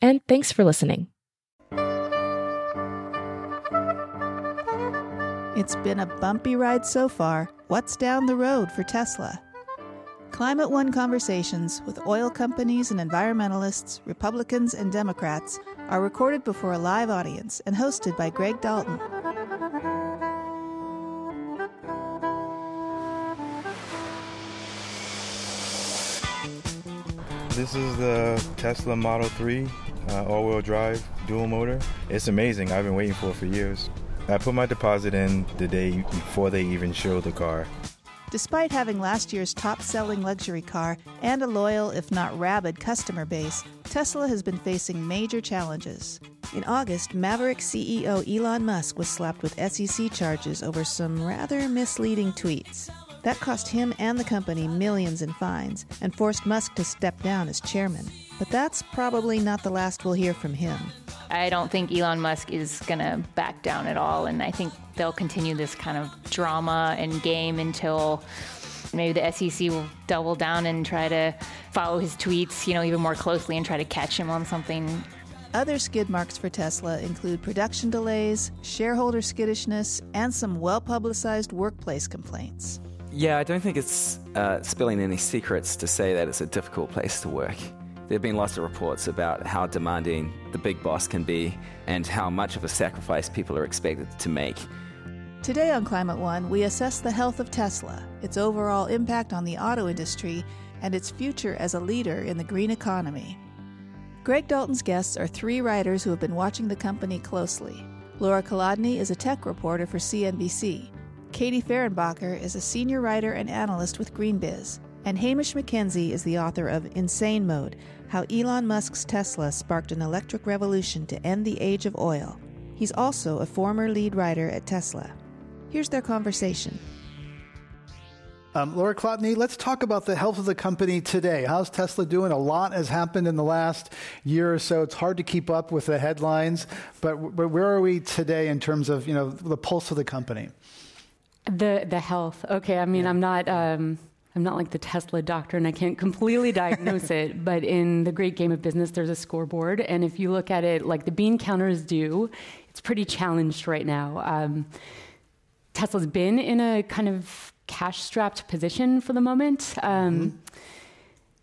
and thanks for listening. It's been a bumpy ride so far. What's down the road for Tesla? Climate One conversations with oil companies and environmentalists, Republicans and Democrats are recorded before a live audience and hosted by Greg Dalton. This is the Tesla Model 3 uh, all-wheel drive dual motor. It's amazing. I've been waiting for it for years. I put my deposit in the day before they even showed the car. Despite having last year's top selling luxury car and a loyal, if not rabid, customer base, Tesla has been facing major challenges. In August, Maverick CEO Elon Musk was slapped with SEC charges over some rather misleading tweets. That cost him and the company millions in fines and forced Musk to step down as chairman. But that's probably not the last we'll hear from him. I don't think Elon Musk is going to back down at all. And I think they'll continue this kind of drama and game until maybe the SEC will double down and try to follow his tweets, you know, even more closely and try to catch him on something. Other skid marks for Tesla include production delays, shareholder skittishness, and some well publicized workplace complaints. Yeah, I don't think it's uh, spilling any secrets to say that it's a difficult place to work. There have been lots of reports about how demanding the big boss can be and how much of a sacrifice people are expected to make. Today on Climate One, we assess the health of Tesla, its overall impact on the auto industry, and its future as a leader in the green economy. Greg Dalton's guests are three writers who have been watching the company closely. Lora Kolodny is a tech reporter for CNBC. Katie Fehrenbacher is a senior writer and analyst with GreenBiz. And Hamish McKenzie is the author of Insane Mode How Elon Musk's Tesla Sparked an Electric Revolution to End the Age of Oil. He's also a former lead writer at Tesla. Here's their conversation. Um, Lora Kolodny, let's talk about the health of the company today. How's Tesla doing? A lot has happened in the last year or so. It's hard to keep up with the headlines, but, but where are we today in terms of you know the pulse of the company? The the health. Okay, I mean, yeah. I'm not. Um, I'm not like the Tesla doctor and I can't completely diagnose it, but in the great game of business, there's a scoreboard. And if you look at it like the bean counters do, it's pretty challenged right now. Um, Tesla's been in a kind of cash strapped position for the moment. Um, mm-hmm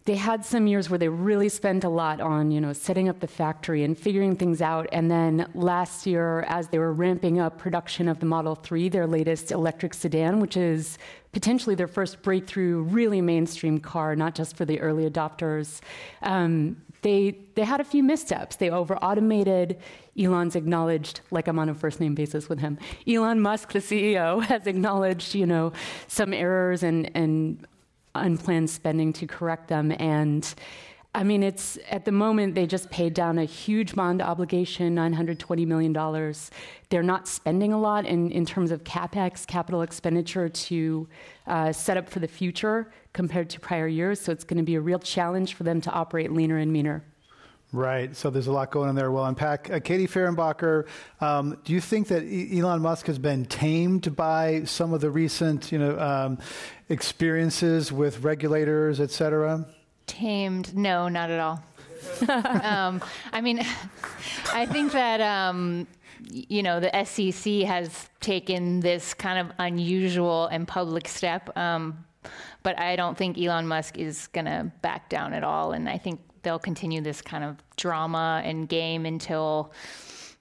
they had some years where they really spent a lot on you know setting up the factory and figuring things out. And then last year as they were ramping up production of the model 3 their latest electric sedan which is potentially their first breakthrough really mainstream car not just for the early adopters um, they they had a few missteps. They over automated elon's acknowledged like i'm on a first name basis with him elon musk the ceo has acknowledged you know some errors and and unplanned spending to correct them. And I mean, it's at the moment they just paid down a huge bond obligation, $920 million. They're not spending a lot in, in terms of capex, capital expenditure, to uh, set up for the future compared to prior years. So it's going to be a real challenge for them to operate leaner and meaner. Right. So there's a lot going on there. We'll unpack. Uh, Katie Fehrenbacher, um, do you think that e- Elon Musk has been tamed by some of the recent, you know, um, experiences with regulators, et cetera? Tamed? No, not at all. um, I mean, I think that um, you know the SEC has taken this kind of unusual and public step, um, but I don't think Elon Musk is going to back down at all, and I think they'll continue this kind of drama and game until.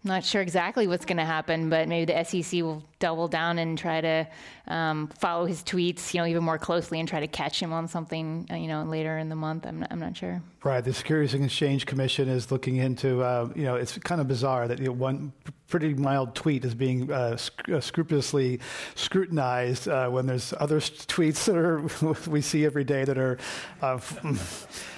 I'm not sure exactly what's going to happen, but maybe the SEC will double down and try to um, follow his tweets, you know, even more closely and try to catch him on something, uh, you know, later in the month. I'm not, I'm not sure. Right. The Securities and Exchange Commission is looking into, uh, you know, it's kind of bizarre that you know, one pretty mild tweet is being uh, sc- uh, scrupulously scrutinized uh, when there's other tweets that are we see every day that are uh,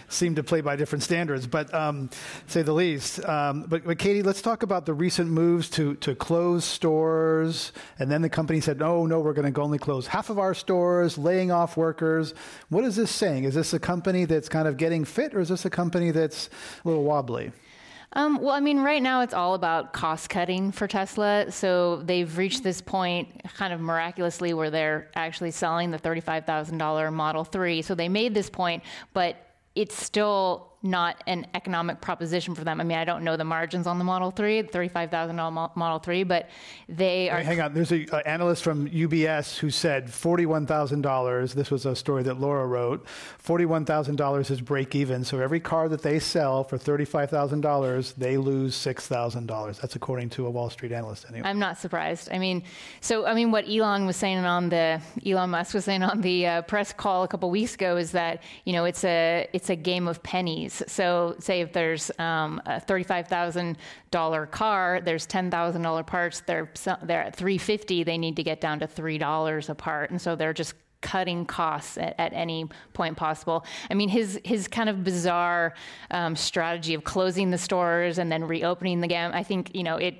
seem to play by different standards, but um, say the least. Um, but, but, Katie, let's talk about the recent moves to, to close stores. And then the company said, no, no, we're going to only close half of our stores, laying off workers. What is this saying? Is this a company that's kind of getting fit, or is this a company that's a little wobbly? Um, well, I mean, right now it's all about cost cutting for Tesla. So they've reached this point kind of miraculously where they're actually selling the $35,000 Model 3. So they made this point, but it's still not an economic proposition for them. I mean, I don't know the margins on the Model 3, the $35,000 Model 3, but they are. Wait, hang on. There's an analyst from UBS who said $41,000. This was a story that Lora wrote. $41,000 is break even. So every car that they sell for $35,000, they lose $6,000. That's according to a Wall Street analyst, anyway. I'm not surprised. I mean, so, I mean, what Elon was saying on the, Elon Musk was saying on the uh, press call a couple weeks ago is that, you know, it's a, it's a game of pennies so, say if there's um, a thirty-five thousand dollar car, there's ten thousand dollar parts. They're they're at three fifty. They need to get down to three dollars a part, and so they're just cutting costs at, at, any point possible. I mean, his his kind of bizarre um, strategy of closing the stores and then reopening the game. I think you know it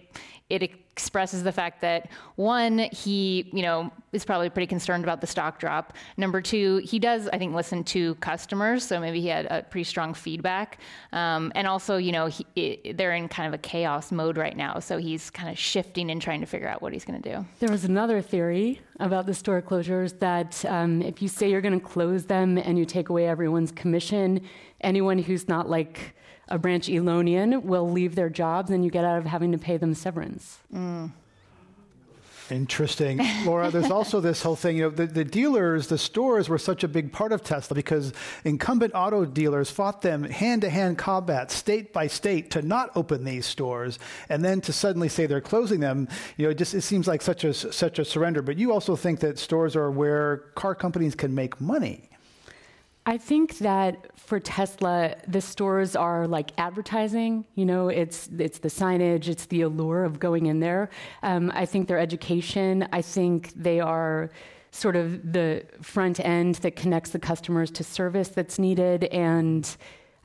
it expresses the fact that one, he, you know, is probably pretty concerned about the stock drop. Number two, he does, I think, listen to customers, so maybe he had a pretty strong feedback. Um, and also, you know, he, it, they're in kind of a chaos mode right now, so he's kind of shifting and trying to figure out what he's going to do. There was another theory about the store closures that um, if you say you're going to close them and you take away everyone's commission, anyone who's not like a branch Elonian will leave their jobs and you get out of having to pay them severance. Mm. Interesting. Lora, there's also this whole thing, you know, the, the, dealers, the stores were such a big part of Tesla because incumbent auto dealers fought them hand to hand combat, state by state, to not open these stores. And then to suddenly say they're closing them, you know, it just it seems like such a, such a surrender. But you also think that stores are where car companies can make money. I think that for Tesla, the stores are like advertising. You know, it's it's the signage, it's the allure of going in there. Um, I think their education. I think they are sort of the front end that connects the customers to service that's needed and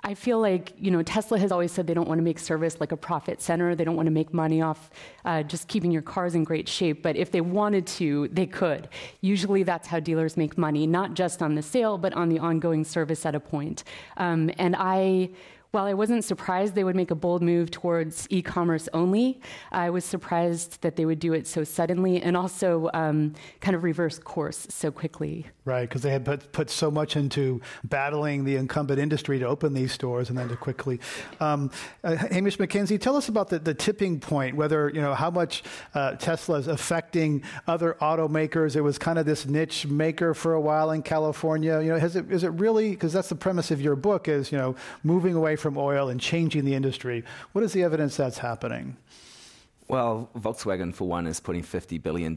I feel like you know Tesla has always said they don't want to make service like a profit center. They don't want to make money off uh, just keeping your cars in great shape. But if they wanted to, they could. Usually, that's how dealers make money, not just on the sale, but on the ongoing service at a point. Um, and I while I wasn't surprised they would make a bold move towards e commerce only, I was surprised that they would do it so suddenly and also um, kind of reverse course so quickly. Right, because they had put, put so much into battling the incumbent industry to open these stores and then to quickly. Um, uh, Hamish McKenzie, tell us about the, the tipping point, whether, you know, how much uh, Tesla is affecting other automakers. It was kind of this niche maker for a while in California. You know, has it, is it really, because that's the premise of your book, is, you know, moving away from oil and changing the industry. What is the evidence that's happening? Well, Volkswagen, for one, is putting $50 billion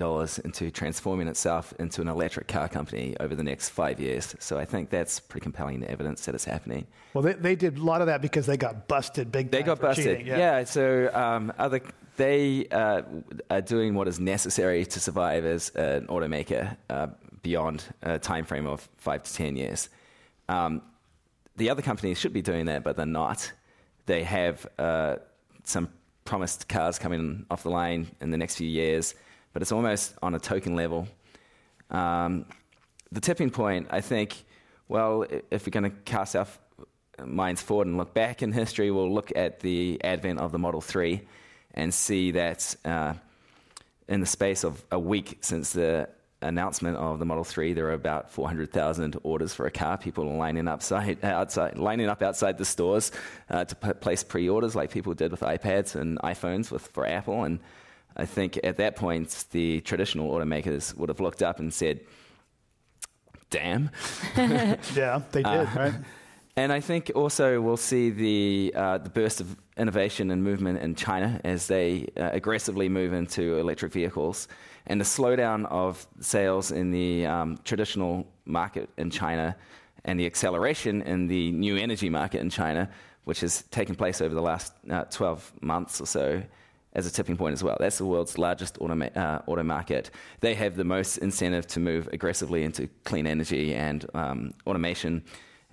into transforming itself into an electric car company over the next five years. So I think that's pretty compelling evidence that it's happening. Well, they, they did a lot of that because they got busted big time. They got busted. Cheating, yeah. yeah. so um, other, they uh, are doing what is necessary to survive as an automaker uh, beyond a time frame of five to 10 years. Um, the other companies should be doing that, but they're not. They have uh, some promised cars coming off the line in the next few years, but it's almost on a token level. Um, the tipping point, I think, well, if we're going to cast our minds forward and look back in history, we'll look at the advent of the Model 3 and see that uh, in the space of a week since the announcement of the Model 3, there are about 400,000 orders for a car. People are lining, upside, outside, lining up outside the stores uh, to p- place pre orders like people did with iPads and iPhones with, for Apple. And I think at that point, the traditional automakers would have looked up and said, damn. yeah, they did, uh, right? And I think also we'll see the, uh, the burst of innovation and movement in China as they uh, aggressively move into electric vehicles. And the slowdown of sales in the um, traditional market in China and the acceleration in the new energy market in China, which has taken place over the last uh, 12 months or so, as a tipping point as well. That's the world's largest auto, uh, auto market. They have the most incentive to move aggressively into clean energy and um, automation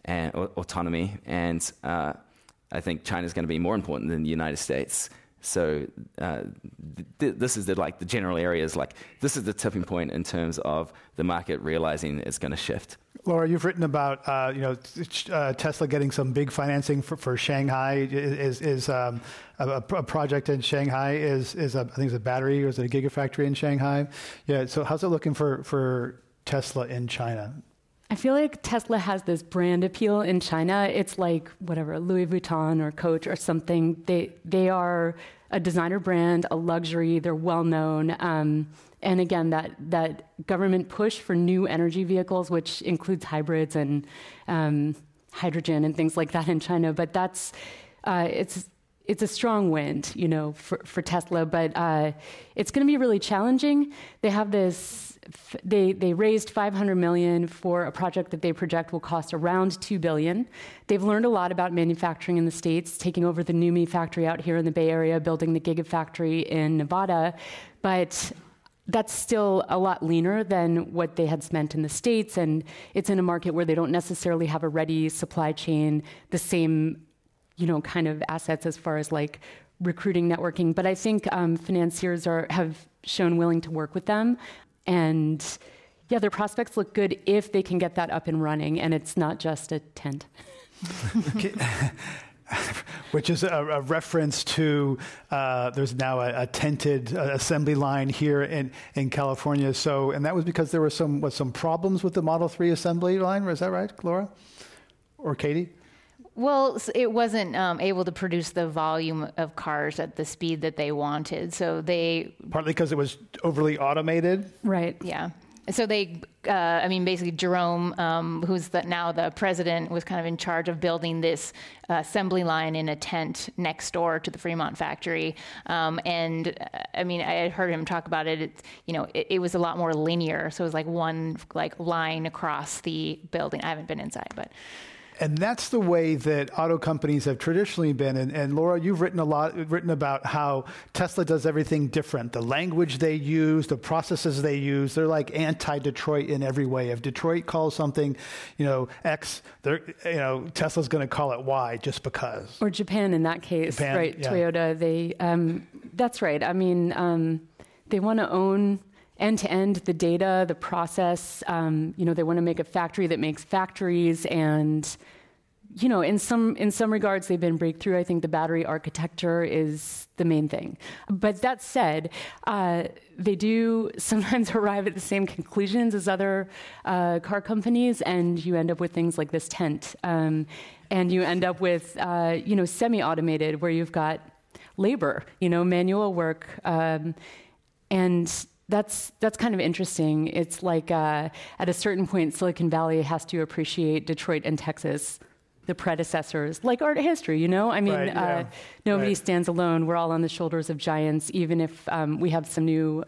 and autonomy. And uh, I think China is going to be more important than the United States. So uh, th- this is the like the general areas. Like this is the tipping point in terms of the market realizing it's going to shift. Lora, you've written about uh, you know uh, Tesla getting some big financing for, for Shanghai. Is is um, a, a, project in Shanghai? Is is a, I think it's a battery or is it a gigafactory in Shanghai? Yeah. So how's it looking for for Tesla in China? I feel like Tesla has this brand appeal in China. It's like whatever Louis Vuitton or Coach or something. They they are a designer brand, a luxury. They're well known. Um, and again, that that government push for new energy vehicles, which includes hybrids and um, hydrogen and things like that in China. But that's uh, it's it's a strong wind, you know, for, for Tesla, but uh, it's going to be really challenging. They have this they, they raised 500 million for a project that they project will cost around 2 billion. They've learned a lot about manufacturing in the States, taking over the NUMMI factory out here in the Bay Area, building the Gigafactory in Nevada. But that's still a lot leaner than what they had spent in the States. And it's in a market where they don't necessarily have a ready supply chain, the same, you know, kind of assets as far as like recruiting, networking. But I think um, financiers are, have shown willing to work with them. And yeah, their prospects look good if they can get that up and running and it's not just a tent. Which is a, a reference to uh, there's now a, a tented uh, assembly line here in, in California. So, and that was because there were some was some problems with the Model Three assembly line. Is that right, Lora or Katie? Well, it wasn't um, able to produce the volume of cars at the speed that they wanted. So they partly because it was overly automated. Right. Yeah. So they, uh, I mean, basically Jerome, um, who's the, now the president, was kind of in charge of building this uh, assembly line in a tent next door to the Fremont factory. Um, and uh, I mean, I had heard him talk about it. It's, you know, it, it, was a lot more linear. So it was like one like line across the building. I haven't been inside, but and that's the way that auto companies have traditionally been. And, and, Lora, you've written a lot, written about how Tesla does everything different. The language they use, the processes they use, they're like anti-Detroit in every way. If Detroit calls something, you know, X, they're, you know, Tesla's going to call it Y just because. Or Japan in that case, Japan, right? Yeah. Toyota, they, um, that's right. I mean, um, they want to own end to end the data, the process. Um, you know, they want to make a factory that makes factories, and you know, in some in some regards, they've been breakthrough. I think the battery architecture is the main thing. But that said, uh, they do sometimes arrive at the same conclusions as other uh, car companies, and you end up with things like this tent, um, and you end up with uh, you know semi-automated, where you've got labor, you know, manual work, um, and that's that's kind of interesting. It's like uh, at a certain point, Silicon Valley has to appreciate Detroit and Texas, the predecessors, like art history. You know, I mean, right, yeah. uh, nobody right. stands alone. We're all on the shoulders of giants, even if um, we have some new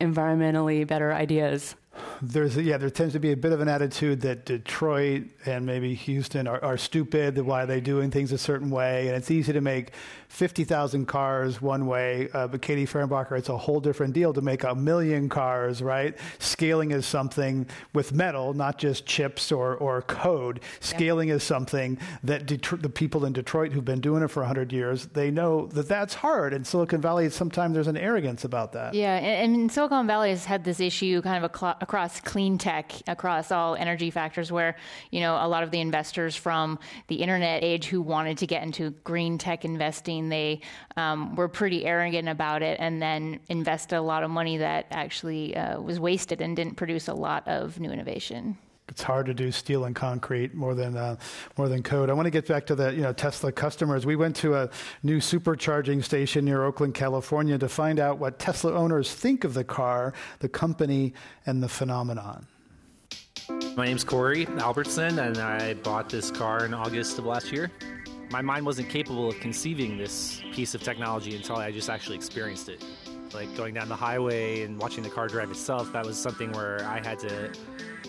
environmentally better ideas there's yeah there tends to be a bit of an attitude that Detroit and maybe Houston are, are stupid why are they doing things a certain way and it's easy to make 50,000 cars one way uh, but Katie Fehrenbacher it's a whole different deal to make a million cars right? Scaling is something with metal not just chips or, or code. Scaling is something that Detro- the people in Detroit who've been doing it for 100 years they know that that's hard. In Silicon Valley sometimes there's an arrogance about that. Yeah and, and Silicon Valley has had this issue kind of across clean tech, across all energy factors, where you know a lot of the investors from the internet age who wanted to get into green tech investing, they um, were pretty arrogant about it, and then invested a lot of money that actually uh, was wasted and didn't produce a lot of new innovation it's hard to do steel and concrete more than uh, more than code. I want to get back to the you know Tesla customers. We went to a new supercharging station near Oakland, California, to find out what Tesla owners think of the car, the company, and the phenomenon. My name's Corey Albertson, and I bought this car in August of last year. My mind wasn't capable of conceiving this piece of technology until I just actually experienced it. like going down the highway and watching the car drive itself, that was something where I had to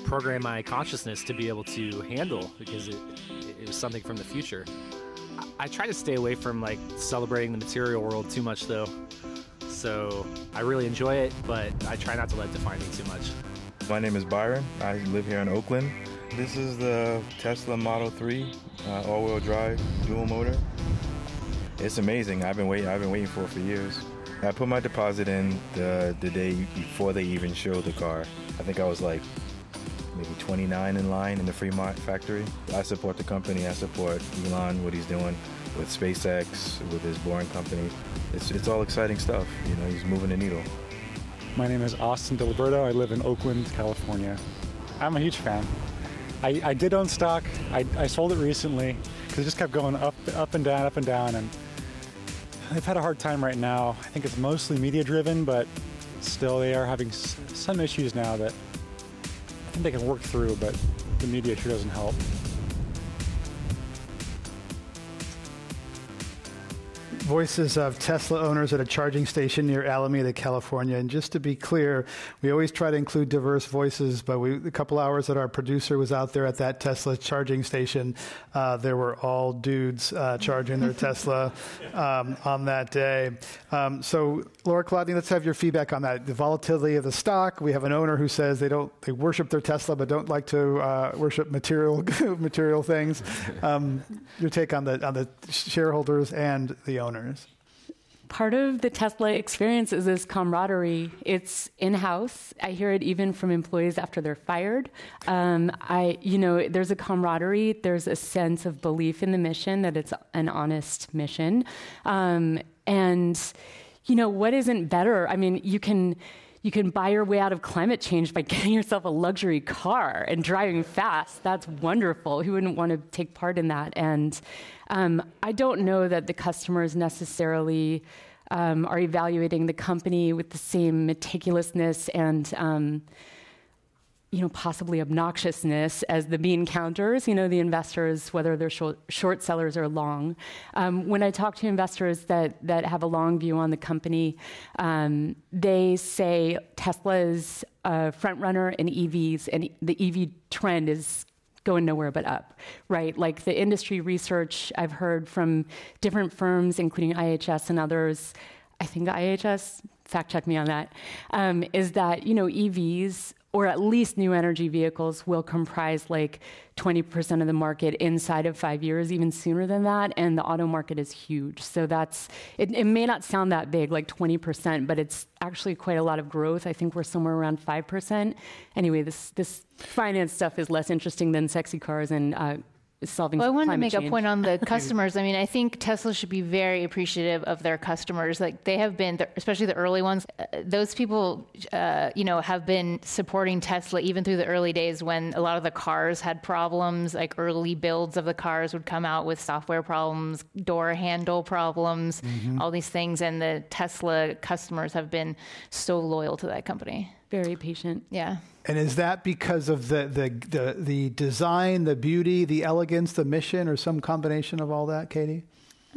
program my consciousness to be able to handle because it, it was something from the future. I, I try to stay away from like celebrating the material world too much though. So I really enjoy it, but I try not to let it define me too much. My name is Byron. I live here in Oakland. This is the Tesla Model 3 uh, all-wheel drive dual motor. It's amazing. I've been waiting. I've been waiting for it for years. I put my deposit in the the day before they even showed the car. I think I was like maybe 29 in line in the Fremont factory. I support the company. I support Elon, what he's doing with SpaceX, with his Boring company. It's, it's all exciting stuff. You know, he's moving the needle. My name is Austin Deliberto. I live in Oakland, California. I'm a huge fan. I, I did own stock. I, I sold it recently because it just kept going up, up and down, up and down, and they've had a hard time right now. I think it's mostly media driven, but still they are having some issues now that I think they can work through, but the media sure doesn't help. Voices of Tesla owners at a charging station near Alameda, California. And just to be clear, we always try to include diverse voices, but we, a couple hours that our producer was out there at that Tesla charging station, uh, there were all dudes uh, charging their Tesla um, on that day. Um, so, Lora Kolodny, let's have your feedback on that. The volatility of the stock. We have an owner who says they don't they worship their Tesla, but don't like to uh, worship material material things. Um, your take on the on the shareholders and the owner Part of the Tesla experience is this camaraderie. It's in house. I hear it even from employees after they're fired. Um, I, you know, there's a camaraderie. There's a sense of belief in the mission that it's an honest mission, um, and you know what isn't better. I mean, you can you can buy your way out of climate change by getting yourself a luxury car and driving fast. That's wonderful. Who wouldn't want to take part in that? And um, I don't know that the customers necessarily um, are evaluating the company with the same meticulousness and um, you know, possibly obnoxiousness as the bean counters, you know, the investors, whether they're short, short sellers or long. Um, when I talk to investors that, that have a long view on the company, um, they say Tesla is a front runner in EVs, and the EV trend is going nowhere but up, right? Like the industry research I've heard from different firms, including IHS and others, I think IHS, fact check me on that, um, is that, you know, EVs or at least new energy vehicles will comprise like 20% of the market inside of five years, even sooner than that. And the auto market is huge. So that's, it, it, may not sound that big, like 20%, but it's actually quite a lot of growth. I think we're somewhere around 5%. Anyway, this, this finance stuff is less interesting than sexy cars and uh, solving. Well, I wanted to make change. a point on the customers. I mean, I think Tesla should be very appreciative of their customers. Like they have been, especially the early ones. Uh, those people, uh, you know, have been supporting Tesla even through the early days when a lot of the cars had problems. Like early builds of the cars would come out with software problems, door handle problems, mm-hmm. all these things, and the Tesla customers have been so loyal to that company. Very patient. Yeah. And is that because of the, the, the, the, design, the beauty, the elegance, the mission, or some combination of all that, Katie?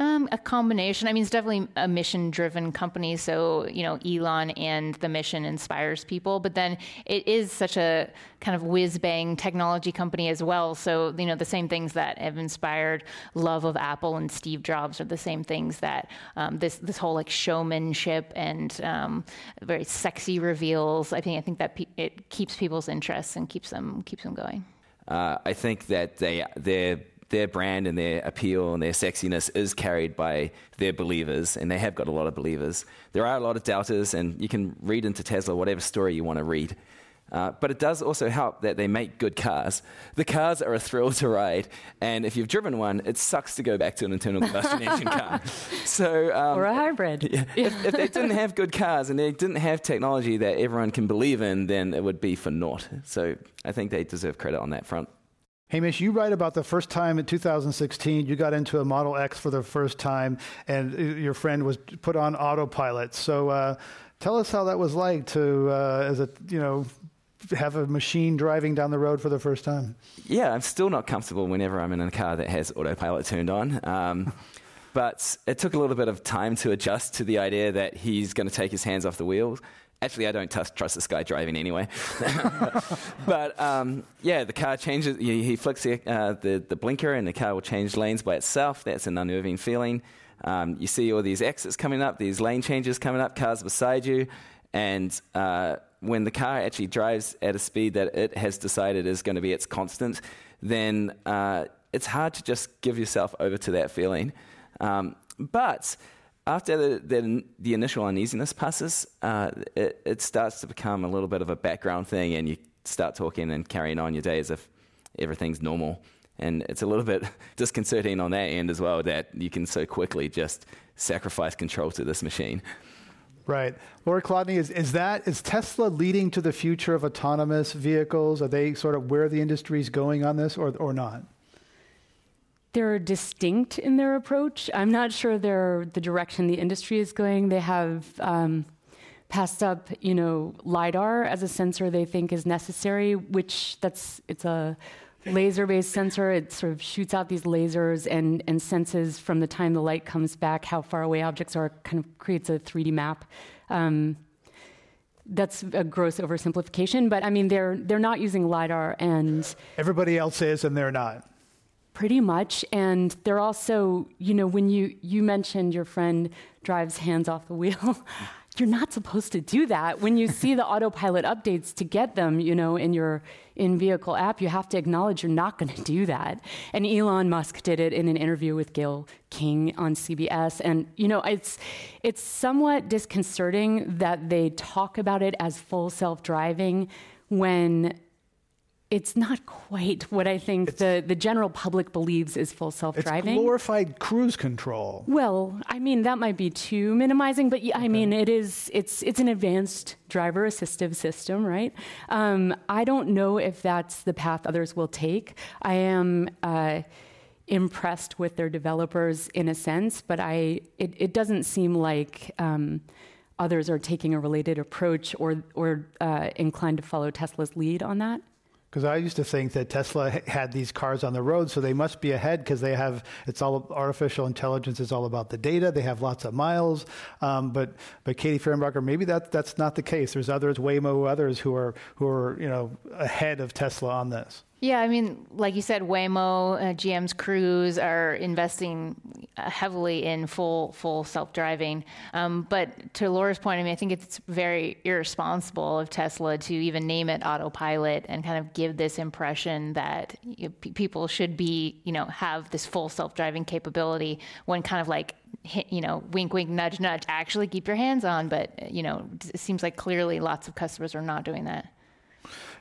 Um, a combination. I mean, it's definitely a mission driven company. So, you know, Elon and the mission inspires people. But then it is such a kind of whiz bang technology company as well. So, you know, the same things that have inspired love of Apple and Steve Jobs are the same things that um, this, this whole like showmanship and um, very sexy reveals. I think, I think that pe- it keeps people's interest and keeps them, keeps them going. Uh, I think that they, they're their brand and their appeal and their sexiness is carried by their believers, and they have got a lot of believers. There are a lot of doubters, and you can read into Tesla whatever story you want to read. Uh, but it does also help that they make good cars. The cars are a thrill to ride, and if you've driven one, it sucks to go back to an internal combustion engine car. So, um, or a hybrid. Yeah, if, if, they didn't have good cars and they didn't have technology that everyone can believe in, then it would be for naught. So I think they deserve credit on that front. Hamish, you write about the first time in 2016 you got into a Model X for the first time, and your friend was put on autopilot. So, uh, tell us how that was like to, uh, as a you know, have a machine driving down the road for the first time. Yeah, I'm still not comfortable whenever I'm in a car that has autopilot turned on. Um, but it took a little bit of time to adjust to the idea that he's going to take his hands off the wheel. Actually, I don't trust, trust this guy driving anyway. but um, yeah, the car changes. He, he flicks the, uh, the, the blinker, and the car will change lanes by itself. That's an unnerving feeling. Um, you see all these exits coming up, these lane changes coming up, cars beside you, and uh, when the car actually drives at a speed that it has decided is going to be its constant, then uh, it's hard to just give yourself over to that feeling. Um, but after the, the, the, initial uneasiness passes, uh, it, it, starts to become a little bit of a background thing, and you start talking and carrying on your day as if everything's normal. And it's a little bit disconcerting on that end as well that you can so quickly just sacrifice control to this machine. Right. Lora Kolodny, is, is that is Tesla leading to the future of autonomous vehicles? Are they sort of where the industry is going on this or, or not? They're distinct in their approach. I'm not sure they're the direction the industry is going. They have um, passed up, you know, lidar as a sensor they think is necessary, which that's it's a laser-based sensor. It sort of shoots out these lasers and and senses from the time the light comes back how far away objects are. Kind of creates a 3D map. Um, that's a gross oversimplification, but I mean they're they're not using lidar, and everybody else is, and they're not. Pretty much. And they're also, you know, when you, you mentioned your friend drives hands off the wheel, you're not supposed to do that. When you see the autopilot updates to get them, you know, in your in vehicle app, you have to acknowledge you're not going to do that. And Elon Musk did it in an interview with Gayle King on CBS. And, you know, it's, it's somewhat disconcerting that they talk about it as full self driving when it's not quite what I think the, the general public believes is full self driving. It's glorified cruise control. Well, I mean that might be too minimizing, but yeah, I mean it is. It's it's an advanced driver assistive system, right? Um, I don't know if that's the path others will take. I am. Uh, impressed with their developers in a sense, but I it, it doesn't seem like um, others are taking a related approach or or uh, inclined to follow Tesla's lead on that. Because I used to think that Tesla had these cars on the road, so they must be ahead because they have it's all artificial intelligence is all about the data. They have lots of miles, um, but but Katie Fehrenbacher, maybe that that's not the case. There's others, Waymo, others who are who are you know ahead of Tesla on this. Yeah, I mean, like you said, Waymo, uh, GM's Cruise are investing uh, heavily in full full self driving. Um, but to Lora's point, I mean, I think it's very irresponsible of Tesla to even name it autopilot and kind of give this impression that you know, p- people should be, you know, have this full self driving capability when kind of like you know, wink, wink, nudge, nudge, actually keep your hands on. But, you know, it seems like clearly lots of customers are not doing that.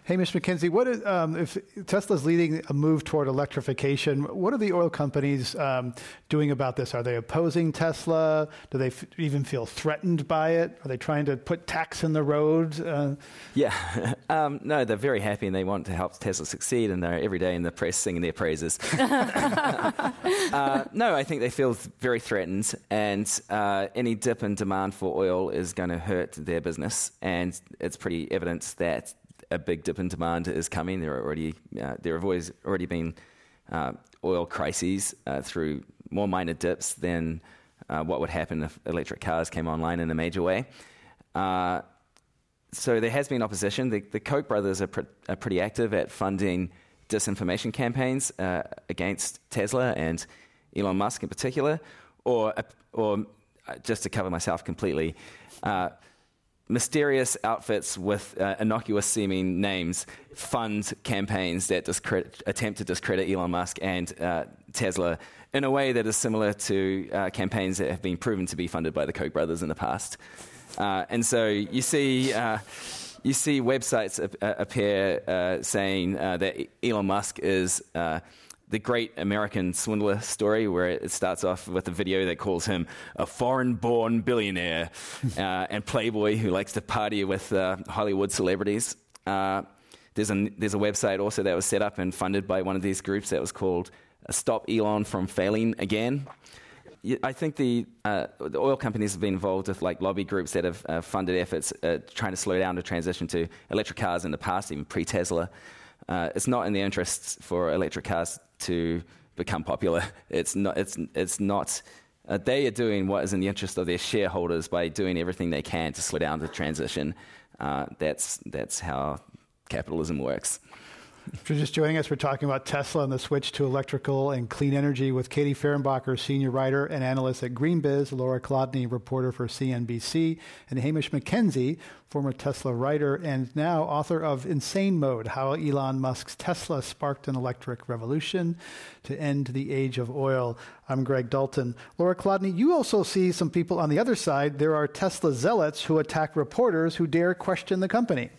Hamish McKenzie, what is, um, if Tesla's leading a move toward electrification, what are the oil companies um, doing about this? Are they opposing Tesla? Do they f- even feel threatened by it? Are they trying to put tacks in the road? Uh, yeah, um, no, they're very happy and they want to help Tesla succeed, and they're every day in the press singing their praises. uh, no, I think they feel very threatened, and uh, any dip in demand for oil is going to hurt their business, and it's pretty evident that a big dip in demand is coming. There are already uh, there have always already been uh, oil crises uh, through more minor dips than uh, what would happen if electric cars came online in a major way. Uh, so there has been opposition. The, the Koch brothers are, pr- are, pretty active at funding disinformation campaigns uh, against Tesla and Elon Musk in particular, or or just to cover myself completely mysterious outfits with uh, innocuous seeming names fund campaigns that discredit, attempt to discredit Elon Musk and uh, Tesla in a way that is similar to uh, campaigns that have been proven to be funded by the Koch brothers in the past. Uh, and so you see. Uh, you see websites uh, appear saying that Elon Musk is the great American swindler story, where it starts off with a video that calls him a foreign born billionaire uh, and playboy who likes to party with uh, Hollywood celebrities. Uh, there's, a, there's a website also that was set up and funded by one of these groups that was called Stop Elon from Failing Again. I think the, uh, the, oil companies have been involved with like lobby groups that have uh, funded efforts uh, trying to slow down the transition to electric cars in the past, even pre Tesla. Uh, it's not in the interests for electric cars to become popular. It's not, it's, it's not Uh, they are doing what is in the interest of their shareholders by doing everything they can to slow down the transition. Uh, that's, that's how capitalism works. If you're just joining us, we're talking about Tesla and the switch to electrical and clean energy with Katie Fehrenbacher, senior writer and analyst at GreenBiz, Lora Kolodny, reporter for CNBC, and Hamish McKenzie, former Tesla writer and now author of Insane Mode How Elon Musk's Tesla Sparked an Electric Revolution to End the Age of Oil. I'm Greg Dalton. Lora Kolodny, you also see some people on the other side. There are Tesla zealots who attack reporters who dare question the company.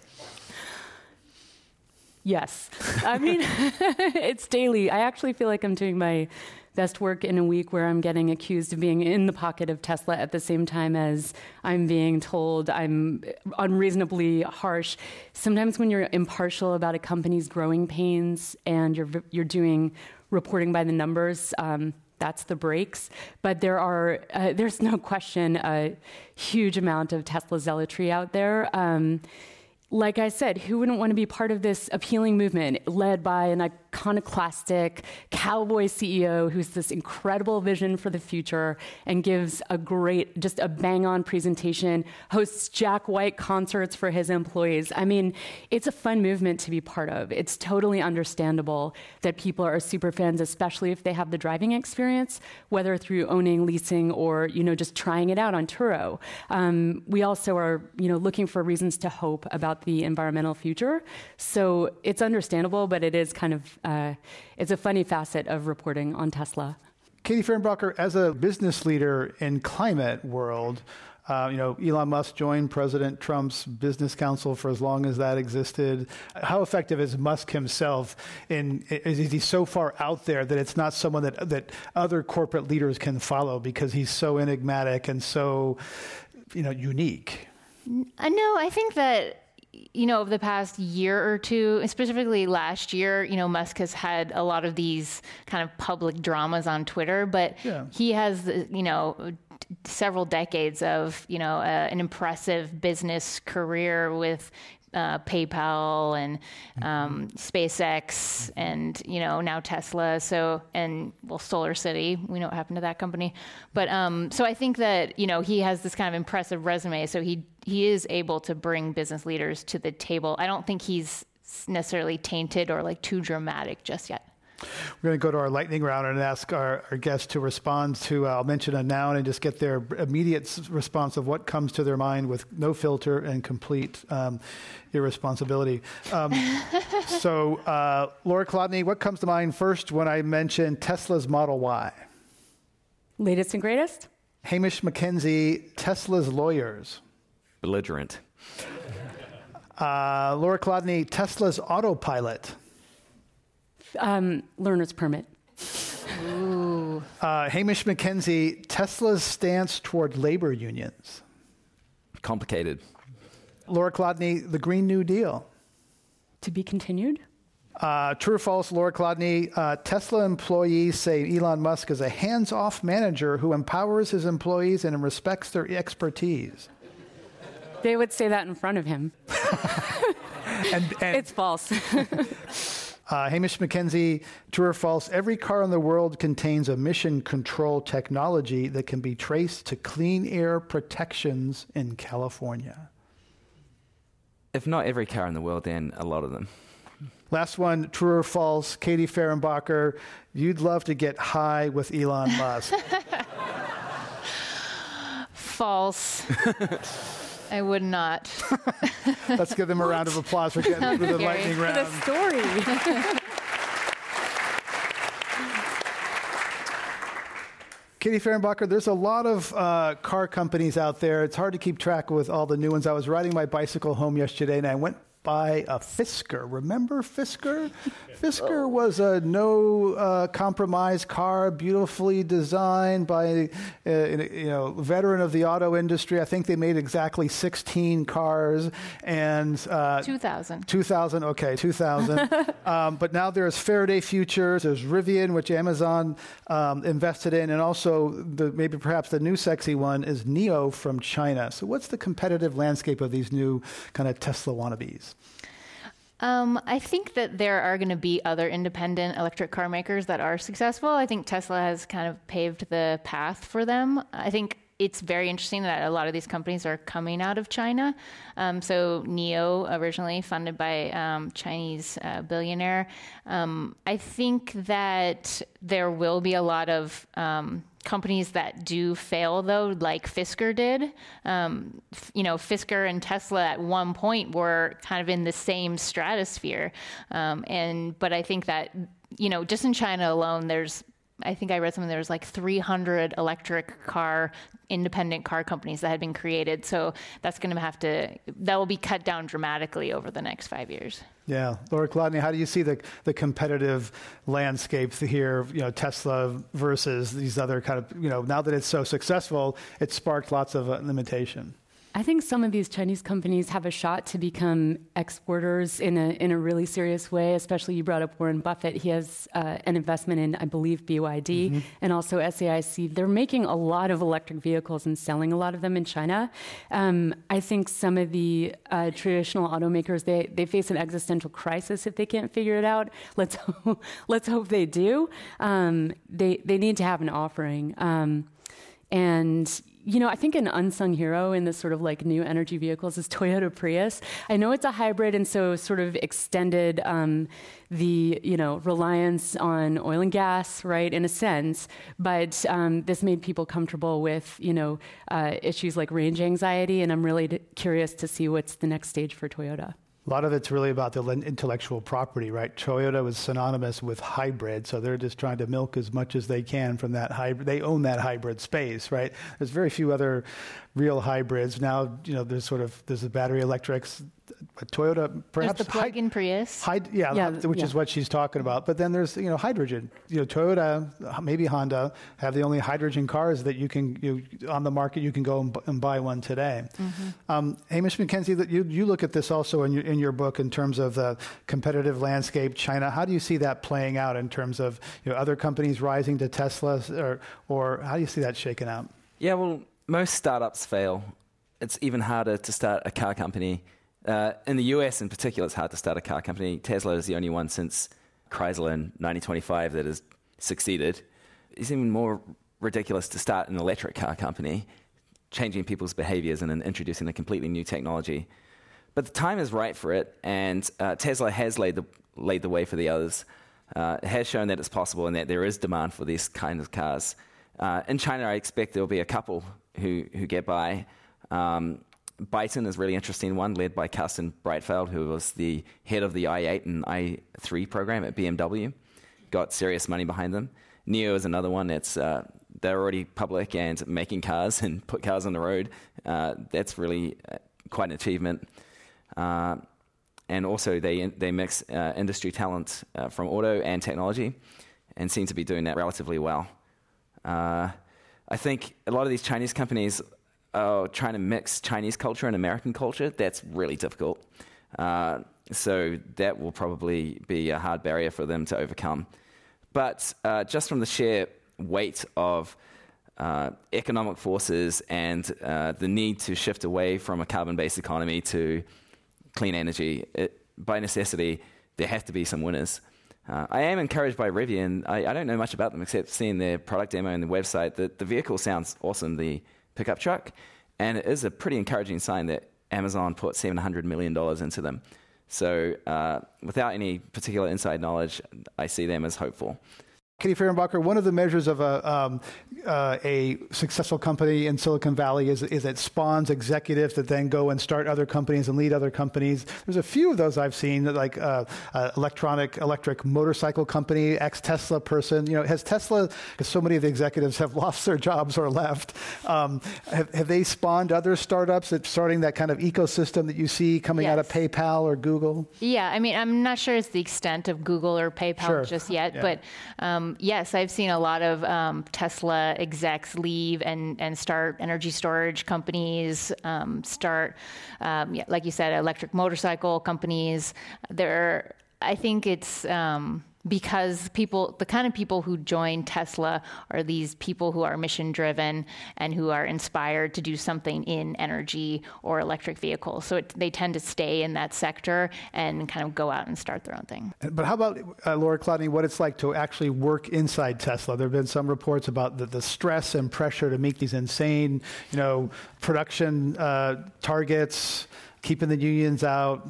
Yes. I mean, it's daily. I actually feel like I'm doing my best work in a week where I'm getting accused of being in the pocket of Tesla at the same time as I'm being told I'm unreasonably harsh. Sometimes when you're impartial about a company's growing pains and you're you're doing reporting by the numbers, um, that's the breaks. But there are, uh, there's no question, a huge amount of Tesla zealotry out there. Um, like I said, who wouldn't want to be part of this appealing movement led by an iconoclastic cowboy CEO who's this incredible vision for the future and gives a great, just a bang on presentation, hosts Jack White concerts for his employees? I mean, it's a fun movement to be part of. It's totally understandable that people are super fans, especially if they have the driving experience, whether through owning, leasing, or, you know, just trying it out on Turo. Um, we also are, you know, looking for reasons to hope about the environmental future. So it's understandable, but it is kind of uh, it's a funny facet of reporting on Tesla. Katie Fehrenbacher, as a business leader in climate world, uh, you know, Elon Musk joined President Trump's business council for as long as that existed. How effective is Musk himself? In is he so far out there that it's not someone that that other corporate leaders can follow because he's so enigmatic and so, you know, unique? Uh, no, I think that you know, over the past year or two, specifically last year, you know, Musk has had a lot of these kind of public dramas on Twitter, but yeah. he has, you know, several decades of, you know, uh, an impressive business career with uh, PayPal and um, SpaceX and you know now Tesla. So and well, Solar City. We know what happened to that company. But um, so I think that you know he has this kind of impressive resume. So he he is able to bring business leaders to the table. I don't think he's necessarily tainted or like too dramatic just yet. We're going to go to our lightning round and ask our, our guests to respond to, uh, I'll mention a noun and just get their immediate response of what comes to their mind with no filter and complete um, irresponsibility. Um, so, uh, Lora Kolodny, what comes to mind first when I mention Tesla's Model Y? Latest and greatest? Hamish McKenzie, Tesla's lawyers. Belligerent. Uh, Lora Kolodny, Tesla's autopilot. Um, learner's permit. Ooh. Uh, Hamish McKenzie, Tesla's stance toward labor unions. Complicated. Lora Kolodny, the Green New Deal. To be continued? Uh, true or false, Lora Kolodny, uh, Tesla employees say Elon Musk is a hands off manager who empowers his employees and respects their expertise. They would say that in front of him. and, and it's false. Uh, Hamish McKenzie, true or false, every car in the world contains emission control technology that can be traced to clean air protections in California. If not every car in the world, then a lot of them. Last one, true or false, Katie Fehrenbacher, you'd love to get high with Elon Musk. false. I would not. Let's give them a round of applause for getting through the lightning round. For the story. Katie Fehrenbacher, there's a lot of uh, car companies out there. It's hard to keep track with all the new ones. I was riding my bicycle home yesterday and I went by a Fisker. Remember Fisker? Fisker was a no uh, compromise car, beautifully designed by uh, you know veteran of the auto industry. I think they made exactly 16 cars and uh, 2000. 2000, okay, 2000. um, but now there's Faraday Futures, there's Rivian, which Amazon um, invested in, and also the, maybe perhaps the new sexy one is NIO from China. So what's the competitive landscape of these new kind of Tesla wannabes? Um, I think that there are going to be other independent electric car makers that are successful. I think Tesla has kind of paved the path for them. I think it's very interesting that a lot of these companies are coming out of China. Um, so NIO, originally funded by um, Chinese uh, billionaire, um, I think that there will be a lot of um, companies that do fail though like fisker did. Um, you know fisker and tesla at one point were kind of in the same stratosphere. Um, and but i think that you know just in china alone there's I think I read something there was like 300 electric car independent car companies that had been created. So that's going to have to that will be cut down dramatically over the next five years. Yeah, Lora Kolodny, how do you see the the competitive landscape here? You know, Tesla versus these other kind of you know now that it's so successful, it sparked lots of uh, limitation. I think some of these Chinese companies have a shot to become exporters in a in a really serious way. Especially, you brought up Warren Buffett. He has uh, an investment in, I believe, BYD mm-hmm. and also SAIC. They're making a lot of electric vehicles and selling a lot of them in China. Um, I think some of the uh, traditional automakers they they face an existential crisis if they can't figure it out. Let's hope, let's hope they do. Um, they they need to have an offering. Um, and you know, I think an unsung hero in this sort of like new energy vehicles is Toyota Prius. I know it's a hybrid, and so sort of extended um, the you know reliance on oil and gas, right, in a sense. But um, this made people comfortable with you know uh, issues like range anxiety, and I'm really d- curious to see what's the next stage for Toyota. A lot of it's really about the intellectual property, right? Toyota was synonymous with hybrid, so they're just trying to milk as much as they can from that hybrid. They own that hybrid space, right? There's very few other real hybrids now. You know, there's sort of there's the battery electrics Toyota, perhaps there's the plug-in Prius. Hy- yeah, yeah, which yeah. is what she's talking about. But then there's you know hydrogen. You know, Toyota, maybe Honda have the only hydrogen cars that you can you on the market. You can go and, b- and buy one today. Mm-hmm. Um, Hamish McKenzie, that you you look at this also in your in your book in terms of the competitive landscape. China, how do you see that playing out in terms of you know other companies rising to Tesla, or or how do you see that shaking out? Yeah, well, most startups fail. It's even harder to start a car company uh, in the US, in particular, it's hard to start a car company. Tesla is the only one since Chrysler in 1925 that has succeeded. It's even more ridiculous to start an electric car company, changing people's behaviors and introducing a completely new technology. But the time is right for it, and uh, Tesla has laid the, laid the way for the others. Uh, it has shown that it's possible and that there is demand for these kinds of cars. Uh, in China, I expect there will be a couple who, who get by. Um, Byton is a really interesting one, led by Carsten Breitfeld, who was the head of the i8 and i3 program at BMW. Got serious money behind them. NIO is another one that's uh, they're already public and making cars and put cars on the road. Uh, that's really uh, quite an achievement. Uh, and also, they they mix uh, industry talent uh, from auto and technology, and seem to be doing that relatively well. I think a lot of these Chinese companies uh, trying to mix Chinese culture and American culture, that's really difficult. Uh, so that will probably be a hard barrier for them to overcome. But uh, just from the sheer weight of uh, economic forces and uh, the need to shift away from a carbon based economy to clean energy, it, by necessity, there have to be some winners. Uh, I am encouraged by Rivian. I, I, don't know much about them except seeing their product demo and the website. The, the vehicle sounds awesome. The pickup truck. And it is a pretty encouraging sign that Amazon put $700 million into them. So, uh, without any particular inside knowledge, I see them as hopeful. Katie Fehrenbacher, one of the measures of a, um, uh, a successful company in Silicon Valley is, is it spawns executives that then go and start other companies and lead other companies. There's a few of those I've seen, like uh, uh, electronic electric motorcycle company, ex Tesla person. You know, has Tesla? Because so many of the executives have lost their jobs or left. Um, have, have, they spawned other startups that starting that kind of ecosystem that you see coming yes. out of PayPal or Google? Yeah, I mean, I'm not sure it's the extent of Google or PayPal sure. just yet, yeah. but. Um, yes, I've seen a lot of um, Tesla execs leave and, and start energy storage companies, um, start, um, like you said, electric motorcycle companies. There, I think it's um, because people, the kind of people who join Tesla are these people who are mission driven and who are inspired to do something in energy or electric vehicles. So it, they tend to stay in that sector and kind of go out and start their own thing. But how about, uh, Lora Kolodny, what it's like to actually work inside Tesla? There have been some reports about the, the stress and pressure to meet these insane, you know, production uh, targets, keeping the unions out.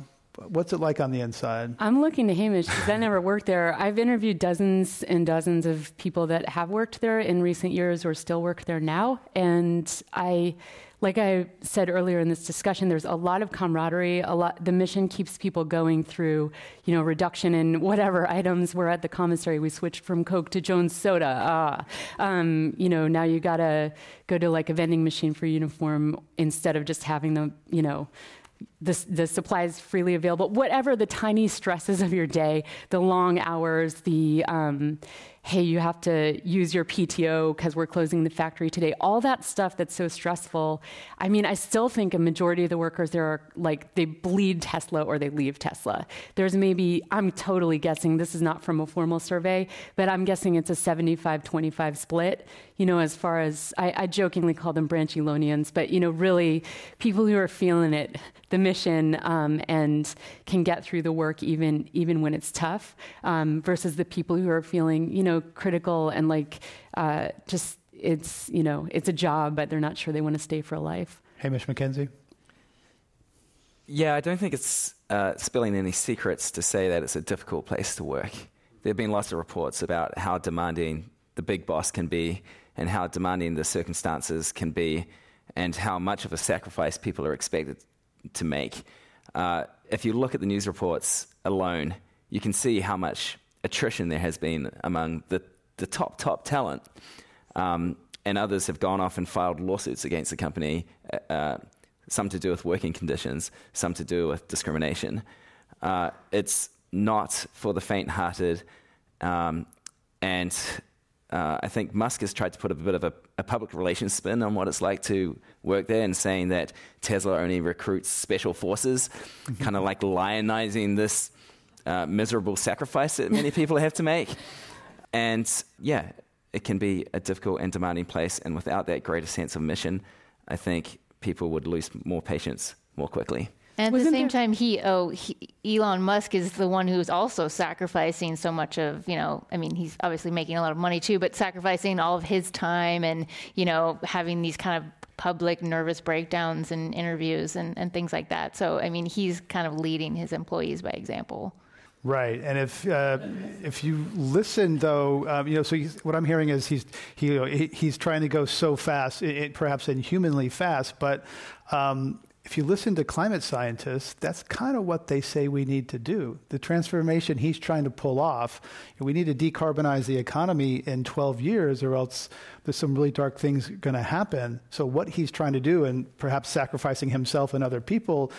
What's it like on the inside? I'm looking to Hamish because I never worked there. I've interviewed dozens and dozens of people that have worked there in recent years or still work there now. And I, like I said earlier in this discussion, there's a lot of camaraderie. A lot, the mission keeps people going through, you know, reduction in whatever items were at the commissary. We switched from Coke to Jones Soda. Ah, um, you know, now you gotta go to like a vending machine for uniform instead of just having them, you know the, the supplies freely available, whatever the tiny stresses of your day, the long hours, the um, hey, you have to use your PTO because we're closing the factory today, all that stuff that's so stressful. I mean, I still think a majority of the workers there are like they bleed Tesla or they leave Tesla. There's maybe, I'm totally guessing, this is not from a formal survey, but I'm guessing it's a 75 25 split, you know, as far as I, I jokingly call them branchylonians, but, you know, really people who are feeling it, the mission, um, and can get through the work even, even when it's tough, um, versus the people who are feeling, you know, know, critical and like uh, just it's you know it's a job, but they're not sure they want to stay for a life. Hamish McKenzie. Yeah, I don't think it's uh, spilling any secrets to say that it's a difficult place to work. There have been lots of reports about how demanding the big boss can be, and how demanding the circumstances can be, and how much of a sacrifice people are expected to make. Uh, if you look at the news reports alone, you can see how much attrition there has been among the, the top, top talent. Um, and others have gone off and filed lawsuits against the company, uh, uh some to do with working conditions, some to do with discrimination. Uh, it's not for the faint hearted. Um, and uh, I think Musk has tried to put a bit of a, a public relations spin on what it's like to work there and saying that Tesla only recruits special forces, kind of like lionizing this uh, miserable sacrifice that many people have to make. And yeah, it can be a difficult and demanding place. And without that greater sense of mission, I think people would lose more patience more quickly. And at Wasn't the same there... time, he, oh, he, Elon Musk is the one who's also sacrificing so much of, you know, I mean, he's obviously making a lot of money too, but sacrificing all of his time and, you know, having these kind of public nervous breakdowns and interviews and, and things like that. So, I mean, he's kind of leading his employees by example. Right, and if uh, if you listen, though, um, you know, so what I'm hearing is he's he, he's trying to go so fast, it, perhaps inhumanly fast. But um, if you listen to climate scientists, that's kind of what they say we need to do. The transformation he's trying to pull off, we need to decarbonize the economy in 12 years, or else there's some really dark things going to happen. So what he's trying to do, and perhaps sacrificing himself and other people,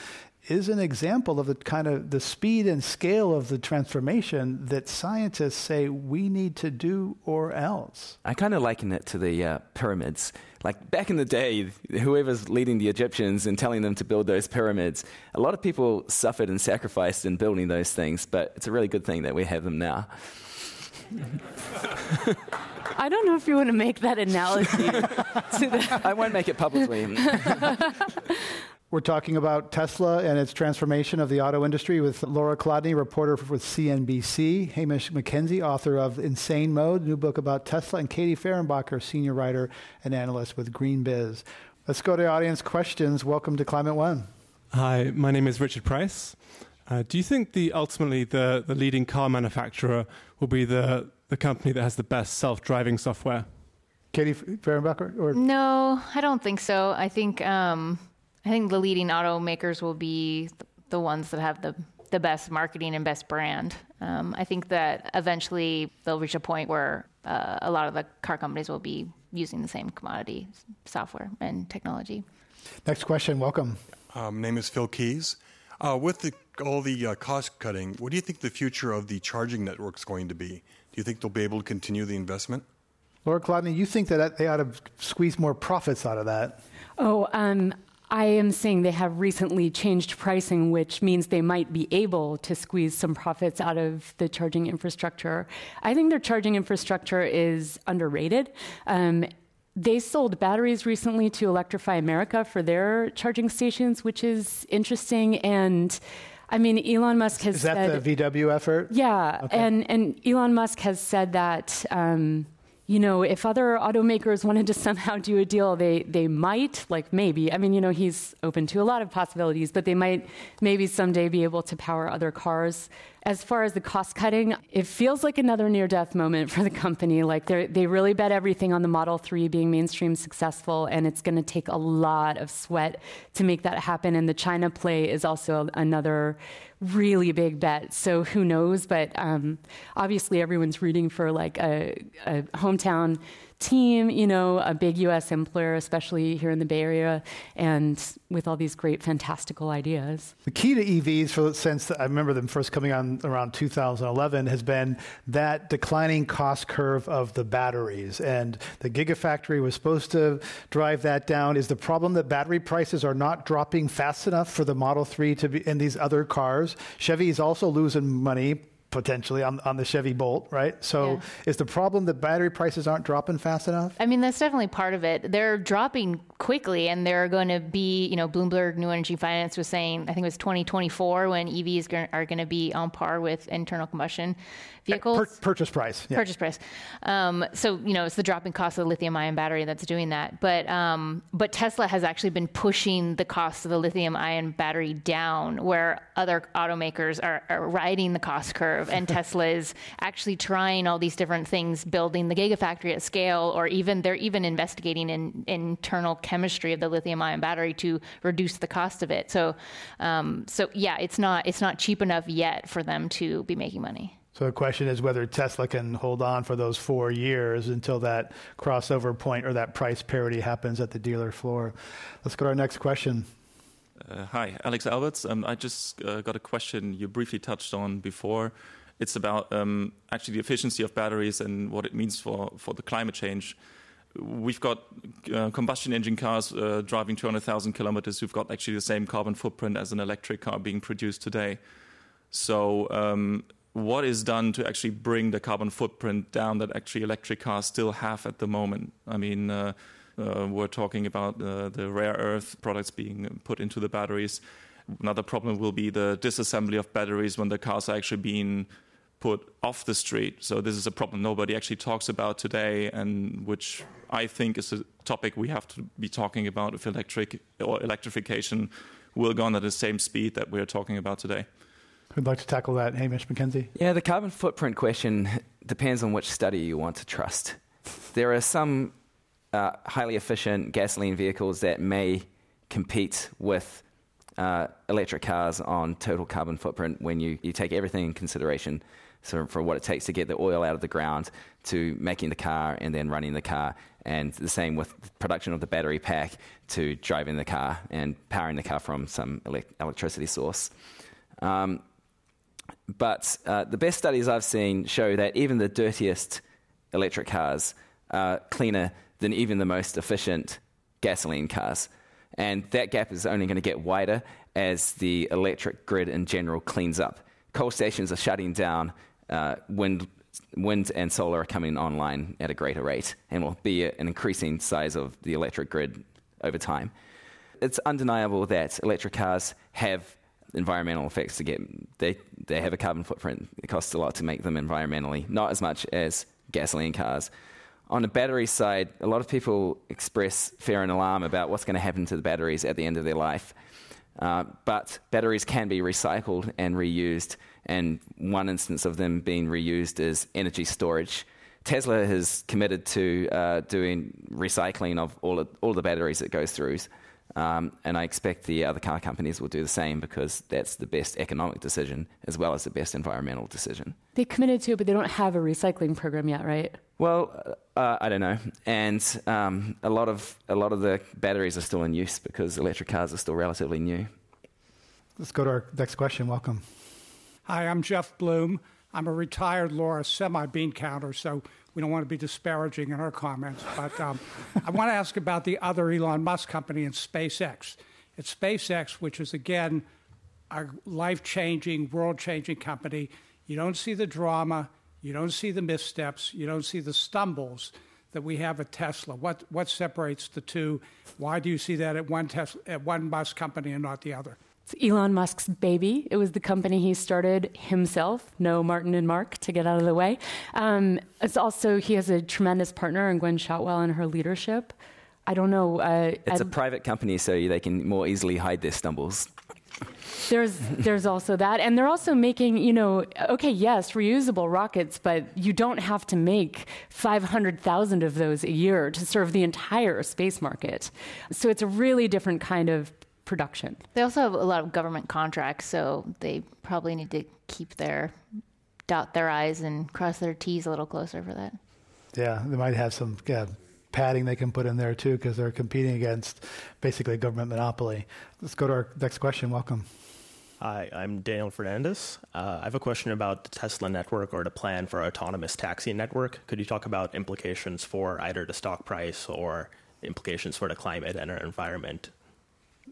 is an example of the kind of the speed and scale of the transformation that scientists say we need to do or else. I kind of liken it to the uh, pyramids. Like back in the day, whoever's leading the Egyptians and telling them to build those pyramids, a lot of people suffered and sacrificed in building those things, but it's a really good thing that we have them now. I don't know if you want to make that analogy. I won't make it publicly. We're talking about Tesla and its transformation of the auto industry with Lora Kolodny, reporter with CNBC, Hamish McKenzie, author of Insane Mode, new book about Tesla, and Katie Fehrenbacher, senior writer and analyst with GreenBiz. Let's go to audience questions. Welcome to Climate One. Hi, my name is Richard Price. Uh, do you think the ultimately the, the leading car manufacturer will be the, the company that has the best self-driving software? Katie Fehrenbacher? Or? No, I don't think so. I think um, I think the leading automakers will be the ones that have the the best marketing and best brand. Um, I think that eventually they'll reach a point where uh, a lot of the car companies will be using the same commodity software and technology. Next question. Welcome. Um, name is Phil Keys. Uh, with the, all the uh, cost cutting, what do you think the future of the charging network is going to be? Do you think they'll be able to continue the investment? Lora Kolodny, you think that they ought to squeeze more profits out of that? Oh, um, I am saying they have recently changed pricing, which means they might be able to squeeze some profits out of the charging infrastructure. I think their charging infrastructure is underrated. Um, they sold batteries recently to Electrify America for their charging stations, which is interesting. And I mean, Elon Musk has said is that said, the VW effort? Yeah, Okay. and and Elon Musk has said that. Um, you know, if other automakers wanted to somehow do a deal, they, they might, like maybe. I mean, you know, he's open to a lot of possibilities, but they might maybe someday be able to power other cars. As far as the cost cutting, it feels like another near death moment for the company. Like they really bet everything on the Model 3 being mainstream successful, and it's going to take a lot of sweat to make that happen. And the China play is also another really big bet. So who knows? But um, obviously, everyone's rooting for like a, a hometown team, you know, a big U.S. employer, especially here in the Bay Area, and with all these great, fantastical ideas. The key to EVs, for, since I remember them first coming on around 2011, has been that declining cost curve of the batteries. And the Gigafactory was supposed to drive that down. Is the problem that battery prices are not dropping fast enough for the Model 3 to be in these other cars? Chevy is also losing money potentially on, on the Chevy Bolt, right? So Yeah. is the problem that battery prices aren't dropping fast enough? I mean, that's definitely part of it. They're dropping quickly, and they're going to be, you know, Bloomberg New Energy Finance was saying, I think it was 2024 when EVs are going to be on par with internal combustion vehicles. Pur- purchase price. yeah. Purchase price. Um, so you know it's the dropping cost of the lithium-ion battery that's doing that. But um, but Tesla has actually been pushing the cost of the lithium-ion battery down, where other automakers are, are riding the cost curve, and Tesla is actually trying all these different things, building the gigafactory at scale, or even they're even investigating in, internal chemistry of the lithium-ion battery to reduce the cost of it. So um, so yeah, it's not it's not cheap enough yet for them to be making money. So the question is whether Tesla can hold on for those four years until that crossover point or that price parity happens at the dealer floor. Let's go to our next question. Uh, hi, Alex Alberts. Um, I just uh, got a question you briefly touched on before. It's about um, actually the efficiency of batteries and what it means for, for the climate change. We've got uh, combustion engine cars uh, driving 200,000 kilometers who've got actually the same carbon footprint as an electric car being produced today. So, um, what is done to actually bring the carbon footprint down that actually electric cars still have at the moment? I mean, uh, uh, we're talking about uh, the rare earth products being put into the batteries. Another problem will be the disassembly of batteries when the cars are actually being put off the street. So this is a problem nobody actually talks about today, and which I think is a topic we have to be talking about if electric or electrification will go on at the same speed that we're talking about today. Who'd like to tackle that? Hamish McKenzie. Yeah, the carbon footprint question depends on which study you want to trust. There are some uh, highly efficient gasoline vehicles that may compete with uh, electric cars on total carbon footprint when you, you take everything in consideration so for what it takes to get the oil out of the ground to making the car and then running the car and the same with production of the battery pack to driving the car and powering the car from some elec electricity source um, but uh, the best studies I've seen show that even the dirtiest electric cars are cleaner than even the most efficient gasoline cars. And that gap is only going to get wider as the electric grid in general cleans up. Coal stations are shutting down, uh, wind, wind and solar are coming online at a greater rate, and will be an increasing size of the electric grid over time. It's undeniable that electric cars have environmental effects to get they they have a carbon footprint. It costs a lot to make them environmentally. Not as much as gasoline cars. On the battery side a lot of people express fear and alarm about what's going to happen to the batteries at the end of their life. Uh, but batteries can be recycled and reused and one instance of them being reused is energy storage. Tesla has committed to uh, doing recycling of all, of, all the batteries it goes through um, and I expect the other car companies will do the same because that's the best economic decision as well as the best environmental decision. They committed to it, but they don't have a recycling program yet, right? Well, uh, I don't know, and um, a lot of a lot of the batteries are still in use because electric cars are still relatively new. Let's go to our next question. Welcome. Hi, I'm Jeff Bloom. I'm a retired Laura semi bean counter, so we don't want to be disparaging in our comments. But um, I want to ask about the other Elon Musk company and SpaceX. It's SpaceX, which is again a life changing, world changing company. You don't see the drama, you don't see the missteps, you don't see the stumbles that we have at Tesla. What, what separates the two? Why do you see that at one, Tesla, at one bus company and not the other? It's Elon Musk's baby. It was the company he started himself. No Martin and Marc to get out of the way. Um, it's also he has a tremendous partner in Gwynne Shotwell and her leadership. I don't know. Uh, it's a private company, so they can more easily hide their stumbles. There's there's also that, and they're also making you know okay yes reusable rockets, but you don't have to make 500,000 of those a year to serve the entire space market. So it's a really different kind of production. They also have a lot of government contracts, so they probably need to keep their dot their i's and cross their t's a little closer for that. Yeah, they might have some yeah, padding they can put in there too because they're competing against basically a government monopoly. Let's go to our next question. Welcome. Hi, I'm Daniel Fernandez. Uh, I have a question about the Tesla network or the plan for autonomous taxi network. Could you talk about implications for either the stock price or implications for the climate and our environment?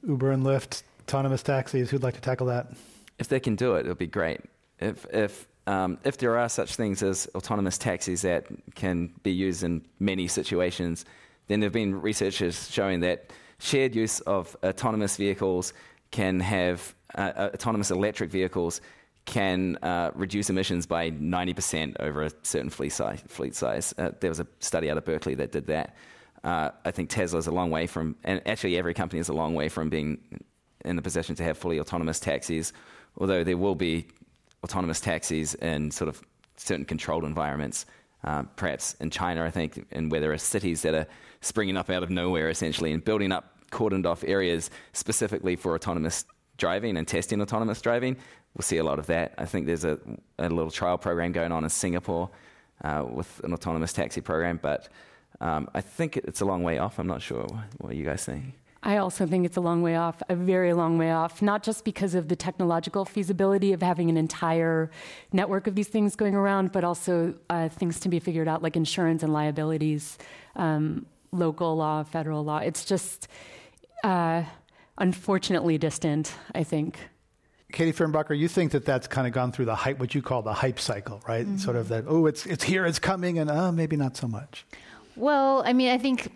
Uber and Lyft, autonomous taxis. Who'd like to tackle that? If they can do it, it'll be great. If if um, if there are such things as autonomous taxis that can be used in many situations, then there have been researchers showing that shared use of autonomous vehicles can have uh, uh, autonomous electric vehicles can uh, reduce emissions by 90% over a certain fleet size. Fleet size. Uh, there was a study out of Berkeley that did that. Uh, I think Tesla's a long way from, and actually every company is a long way from being in the position to have fully autonomous taxis, although there will be autonomous taxis in sort of certain controlled environments. Uh, perhaps in China, I think, and where there are cities that are springing up out of nowhere essentially and building up cordoned off areas specifically for autonomous driving and testing autonomous driving. We'll see a lot of that. I think there's a, a little trial program going on in Singapore uh, with an autonomous taxi program, but um, I think it's a long way off. I'm not sure what you guys think. I also think it's a long way off, a very long way off, not just because of the technological feasibility of having an entire network of these things going around, but also uh, things to be figured out like insurance and liabilities, um, local law, federal law. It's just uh, unfortunately distant, I think. Katie Fehrenbacher, you think that that's kind of gone through the hype, what you call the hype cycle, right? Mm-hmm. Sort of that, oh, it's, it's here, it's coming, and uh, maybe not so much. Well, I mean, I think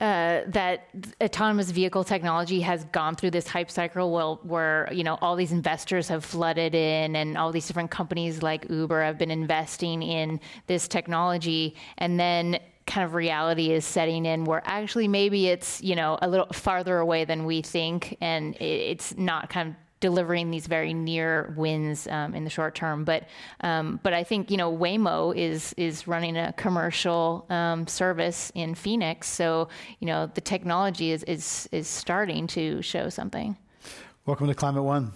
uh, that autonomous vehicle technology has gone through this hype cycle where, where, you know all these investors have flooded in and all these different companies like Uber have been investing in this technology. And then kind of reality is setting in where actually maybe it's you know a little farther away than we think. And it's not kind of delivering these very near wins um, in the short term. But um, but I think you know Waymo is is running a commercial um, service in Phoenix, so you know the technology is is is starting to show something. Welcome to Climate One.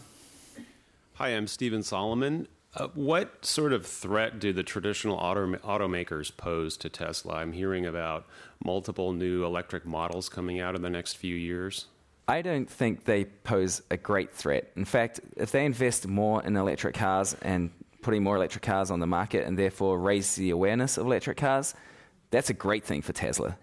Hi, I'm Stephen Solomon. Uh, what sort of threat do the traditional auto- automakers pose to Tesla? I'm hearing about multiple new electric models coming out in the next few years. I don't think they pose a great threat. In fact, if they invest more in electric cars and putting more electric cars on the market and therefore raise the awareness of electric cars, that's a great thing for Tesla.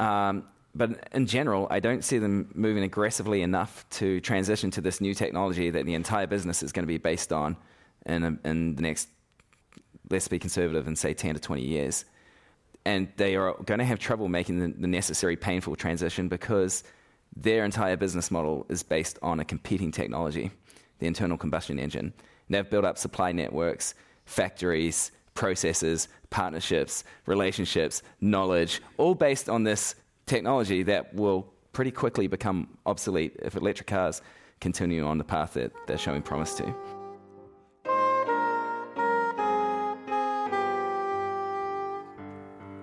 Um, but in general, I don't see them moving aggressively enough to transition to this new technology that the entire business is going to be based on in, in the next, let's be conservative and say 10 to 20 years. And they are going to have trouble making the, the necessary painful transition because their entire business model is based on a competing technology, the internal combustion engine. And they've built up supply networks, factories, processes, partnerships, relationships, knowledge, all based on this technology that will pretty quickly become obsolete if electric cars continue on the path that they're showing promise to.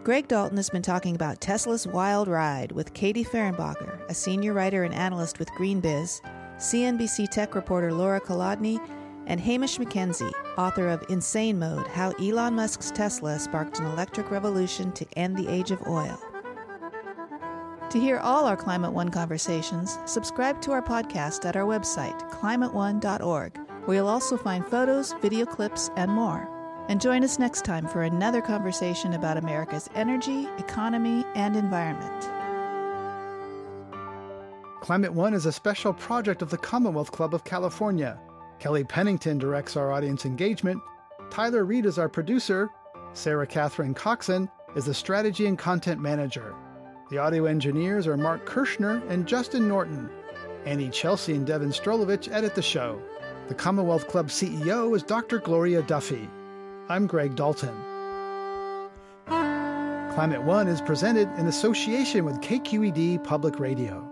Greg Dalton has been talking about Tesla's wild ride with Katie Fehrenbacher, a senior writer and analyst with GreenBiz, CNBC tech reporter Lora Kolodny, and Hamish McKenzie, author of Insane Mode How Elon Musk's Tesla Sparked an Electric Revolution to End the Age of Oil. To hear all our Climate One conversations, subscribe to our podcast at our website, climateone.org, where you'll also find photos, video clips, and more. And join us next time for another conversation about America's energy, economy, and environment. Climate One is a special project of the Commonwealth Club of California. Kelly Pennington directs our audience engagement. Tyler Reed is our producer. Sarah Catherine Coxon is the strategy and content manager. The audio engineers are Mark Kirschner and Justin Norton. Anny Celsi and Devon Strolovitch edit the show. The Commonwealth Club CEO is Dr. Gloria Duffy. I'm Greg Dalton. Climate One is presented in association with KQED Public Radio.